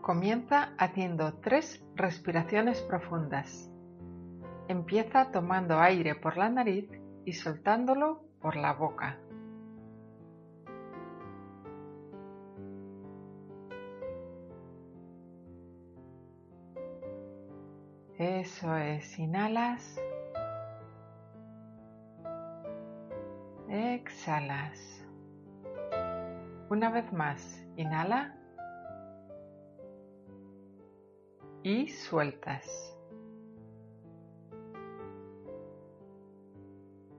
Comienza haciendo tres respiraciones profundas. Empieza tomando aire por la nariz y soltándolo por la boca. Eso es, inhalas. Exhalas. Una vez más, inhala. Y sueltas.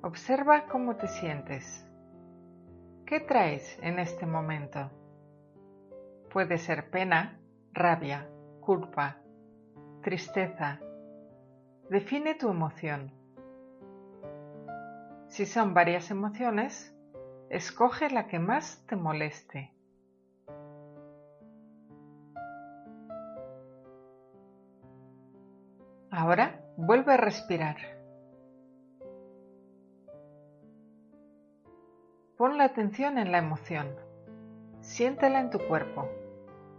Observa cómo te sientes. ¿Qué traes en este momento? Puede ser pena, rabia, culpa, tristeza. Define tu emoción. Si son varias emociones, escoge la que más te moleste. Ahora vuelve a respirar. Pon la atención en la emoción. Siéntela en tu cuerpo.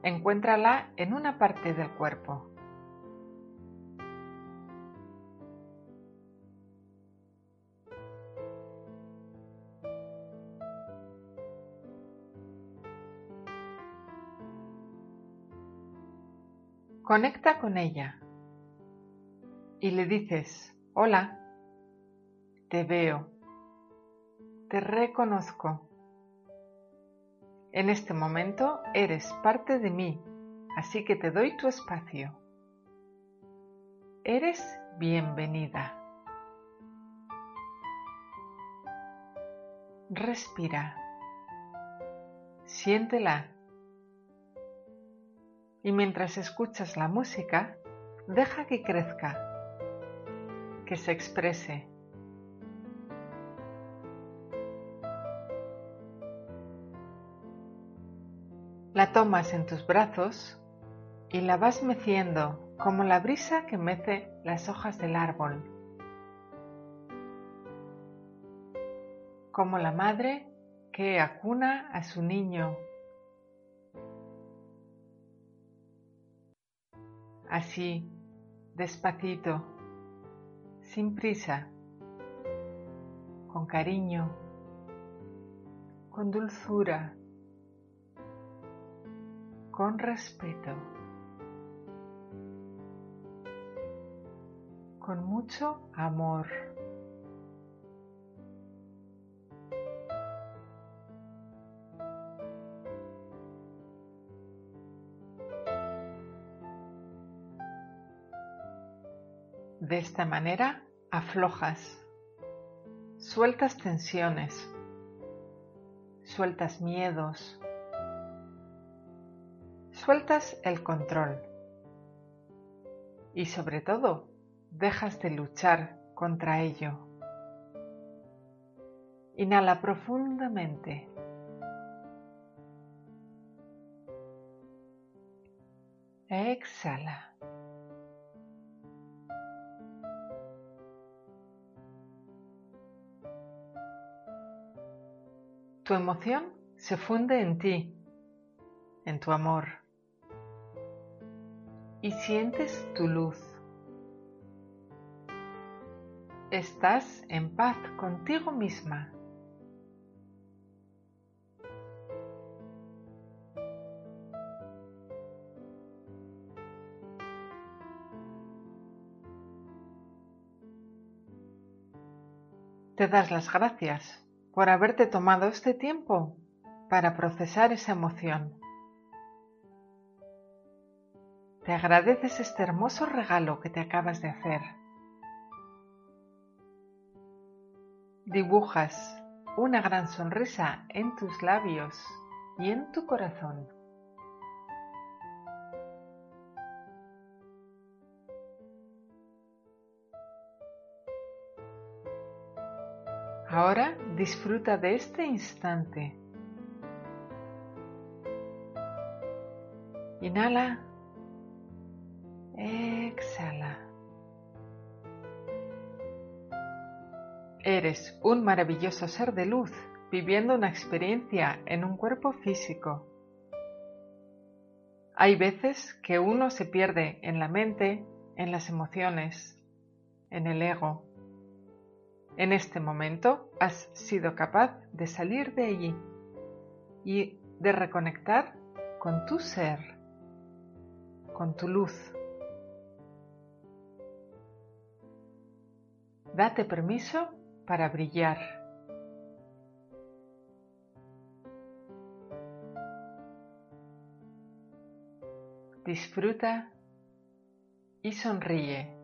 Encuéntrala en una parte del cuerpo. Conecta con ella y le dices, hola, te veo, te reconozco. En este momento eres parte de mí, así que te doy tu espacio. Eres bienvenida. Respira. Siéntela. Y mientras escuchas la música, deja que crezca, que se exprese La tomas en tus brazos y la vas meciendo como la brisa que mece las hojas del árbol. Como la madre que acuna a su niño. Así, despacito, sin prisa, con cariño, con dulzura con respeto, con mucho amor. De esta manera aflojas, sueltas tensiones, sueltas miedos, sueltas el control y sobre todo dejas de luchar contra ello. Inhala profundamente. Exhala. Tu emoción se funde en ti, en tu amor y sientes tu luz. Estás en paz contigo misma. Te das las gracias por haberte tomado este tiempo para procesar esa emoción. Te agradeces este hermoso regalo que te acabas de hacer. Dibujas una gran sonrisa en tus labios y en tu corazón. Ahora disfruta de este instante. Inhala Exhala. Eres un maravilloso ser de luz viviendo una experiencia en un cuerpo físico. Hay veces que uno se pierde en la mente, en las emociones, en el ego. En este momento has sido capaz de salir de allí y de reconectar con tu ser, con tu luz. Date permiso para brillar. Disfruta y sonríe.